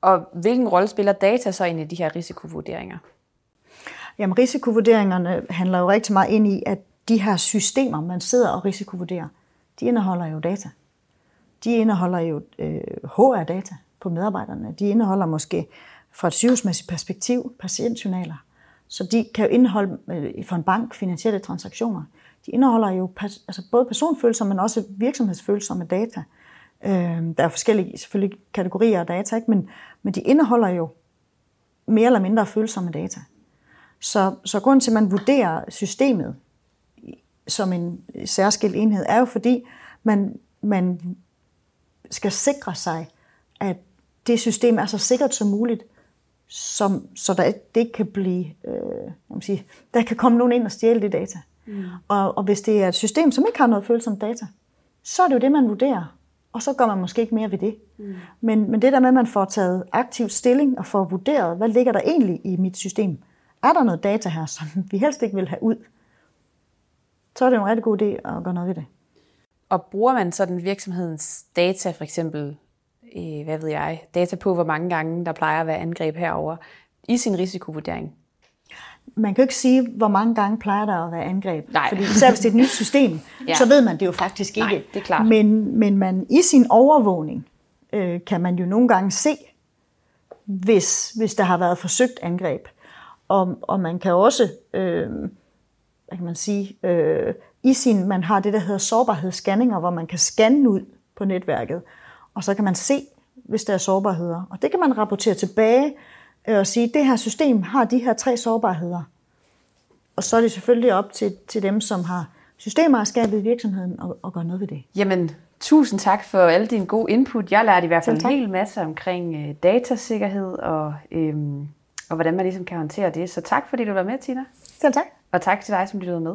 Og hvilken rolle spiller data så ind i de her risikovurderinger? Jamen risikovurderingerne handler jo rigtig meget ind i, at de her systemer, man sidder og risikovurderer, de indeholder jo data. De indeholder jo øh, HR-data på medarbejderne. De indeholder måske fra et sygehusmæssigt perspektiv patientjournaler. Så de kan jo indeholde øh, for en bank finansielle transaktioner. De indeholder jo altså både personfølsomme, men også virksomhedsfølsomme data. Øh, der er forskellige selvfølgelig kategorier af data, ikke? Men, men de indeholder jo mere eller mindre følsomme data. Så, så grunden til, at man vurderer systemet som en særskilt enhed, er jo fordi, man, man skal sikre sig, at det system er så sikkert som muligt, som, så der, det ikke kan blive, øh, man sige, der kan komme nogen ind og stjæle det data. Mm. Og, og hvis det er et system, som ikke har noget følsomt data, så er det jo det, man vurderer. Og så gør man måske ikke mere ved det. Mm. Men, men det der med, at man får taget aktiv stilling og får vurderet, hvad ligger der egentlig i mit system? Er der noget data her, som vi helst ikke vil have ud? Så er det en rigtig god idé at gøre noget ved det. Og bruger man sådan virksomhedens data, for eksempel, øh, hvad ved jeg, data på, hvor mange gange der plejer at være angreb herover i sin risikovurdering? Man kan jo ikke sige, hvor mange gange plejer der at være angreb. Nej. Fordi især hvis det er et nyt system, ja. så ved man det jo faktisk ikke. Nej, det er klart. Men, men man, i sin overvågning øh, kan man jo nogle gange se, hvis, hvis der har været forsøgt angreb. Og, og man kan også, øh, hvad kan man sige, øh, i sin, man har det, der hedder sårbarhedsscanninger, hvor man kan scanne ud på netværket, og så kan man se, hvis der er sårbarheder. Og det kan man rapportere tilbage øh, og sige, det her system har de her tre sårbarheder. Og så er det selvfølgelig op til, til dem, som har systemejerskabet i virksomheden, og, og gøre noget ved det. Jamen, tusind tak for alle dine gode input. Jeg lærte i hvert fald en hel masse omkring øh, datasikkerhed og, øhm, og hvordan man ligesom kan håndtere det. Så tak fordi du var med, Tina. Selv tak. Og tak til dig, som lyttede med.